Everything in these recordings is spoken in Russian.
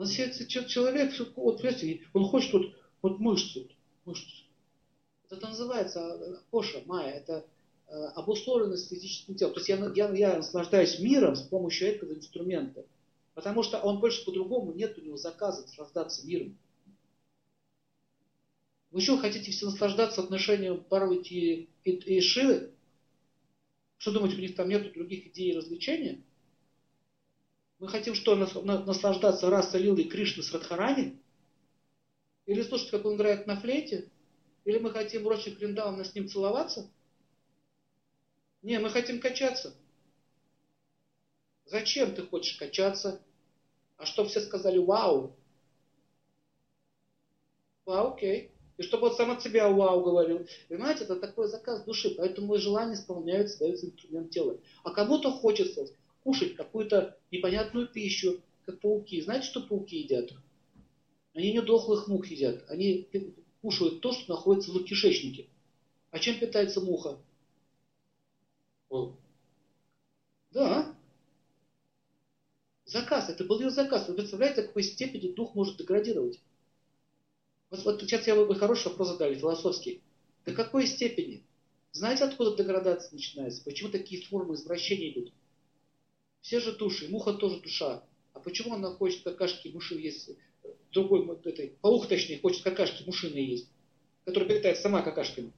Он человек, вот, понимаете, он хочет вот, вот мышцы, мышцы. Это называется коша, майя, это э, обусловленность физическим телом. То есть я, я, я наслаждаюсь миром с помощью этого инструмента. Потому что он больше по-другому, нет у него заказа наслаждаться миром. Вы еще хотите все наслаждаться отношением Парвати и, и Шивы? Что думаете, у них там нет других идей и развлечения? Мы хотим что, наслаждаться Раса Лилой Кришны с Радхарани? Или слушать, как он играет на флейте? Или мы хотим Рочи Криндавна с ним целоваться? Не, мы хотим качаться. Зачем ты хочешь качаться? А чтобы все сказали «Вау!» Вау, окей. И чтобы он сам от себя «Вау!» говорил. Понимаете, это такой заказ души. Поэтому желания исполняются, дается инструмент тела. А кому-то хочется кушать какую-то непонятную пищу, как пауки. Знаете, что пауки едят? Они не дохлых мух едят. Они кушают то, что находится в кишечнике. А чем питается муха? О. Да. Заказ. Это был ее заказ. Вы представляете, в какой степени дух может деградировать? Вот, вот сейчас я бы хороший вопрос задали, философский. До какой степени? Знаете, откуда деградация начинается? Почему такие формы извращения идут? Все же души, муха тоже душа. А почему она хочет какашки мыши есть? Другой, этой, паук точнее, хочет какашки мушины есть, который питается сама какашками.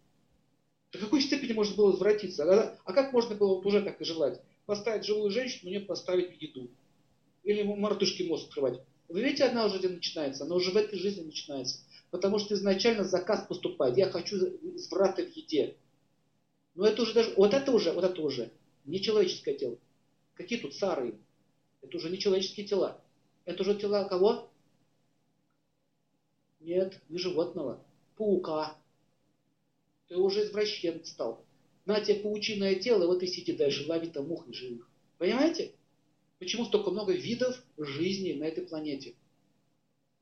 До какой степени можно было извратиться? А, а как можно было уже так и желать? Поставить живую женщину, мне поставить еду. Или мартышки мозг открывать. Вы видите, одна уже начинается, она уже в этой жизни начинается. Потому что изначально заказ поступает. Я хочу изврата в еде. Но это уже даже, вот это уже, вот это уже не человеческое тело. Какие тут сары? Это уже не человеческие тела. Это уже тела кого? Нет, не животного. Паука. Ты уже извращенец стал. На тебе паучиное тело, вот и сиди дальше, лови там мух живых. Понимаете? Почему столько много видов жизни на этой планете?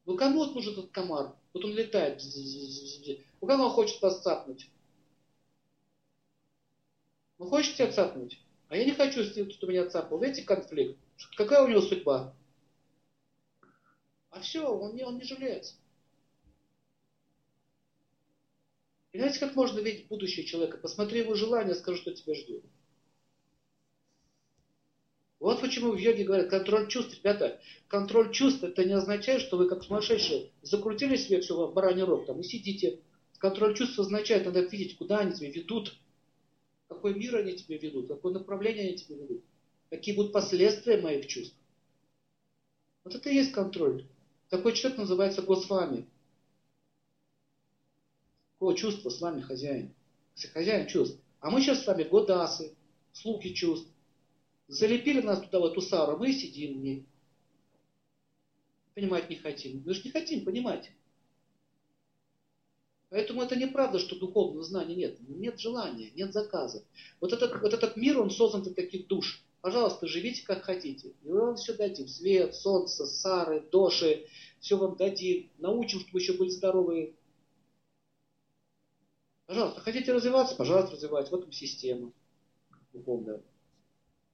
Ну кому вот нужен этот комар? Вот он летает. У кого он хочет вас цапнуть? Вы хотите цапнуть? А я не хочу, чтобы меня цапал. Видите, конфликт? Какая у него судьба? А все, он не, он не жалеется. И знаете, как можно видеть будущее человека? Посмотри его желание, скажи, что тебя ждет. Вот почему в йоге говорят, контроль чувств. Ребята, контроль чувств, это не означает, что вы как сумасшедшие закрутили себе все в бараний рог там и сидите. Контроль чувств означает, надо видеть, куда они тебя ведут какой мир они тебе ведут, какое направление они тебе ведут, какие будут последствия моих чувств. Вот это и есть контроль. Такой человек называется Госвами. Какое чувство с вами хозяин? Хозяин чувств. А мы сейчас с вами годасы, слуги чувств. Залепили нас туда, в эту сару, мы сидим в ней. Понимать не хотим. Мы же не хотим понимать. Поэтому это неправда, что духовного знания нет. Нет желания, нет заказа. Вот этот, вот этот мир, он создан для таких душ. Пожалуйста, живите как хотите. И мы вам все дадим. Свет, солнце, сары, доши. Все вам дадим. Научим, чтобы еще были здоровые. Пожалуйста, хотите развиваться? Пожалуйста, развивать. Вот вам система духовная.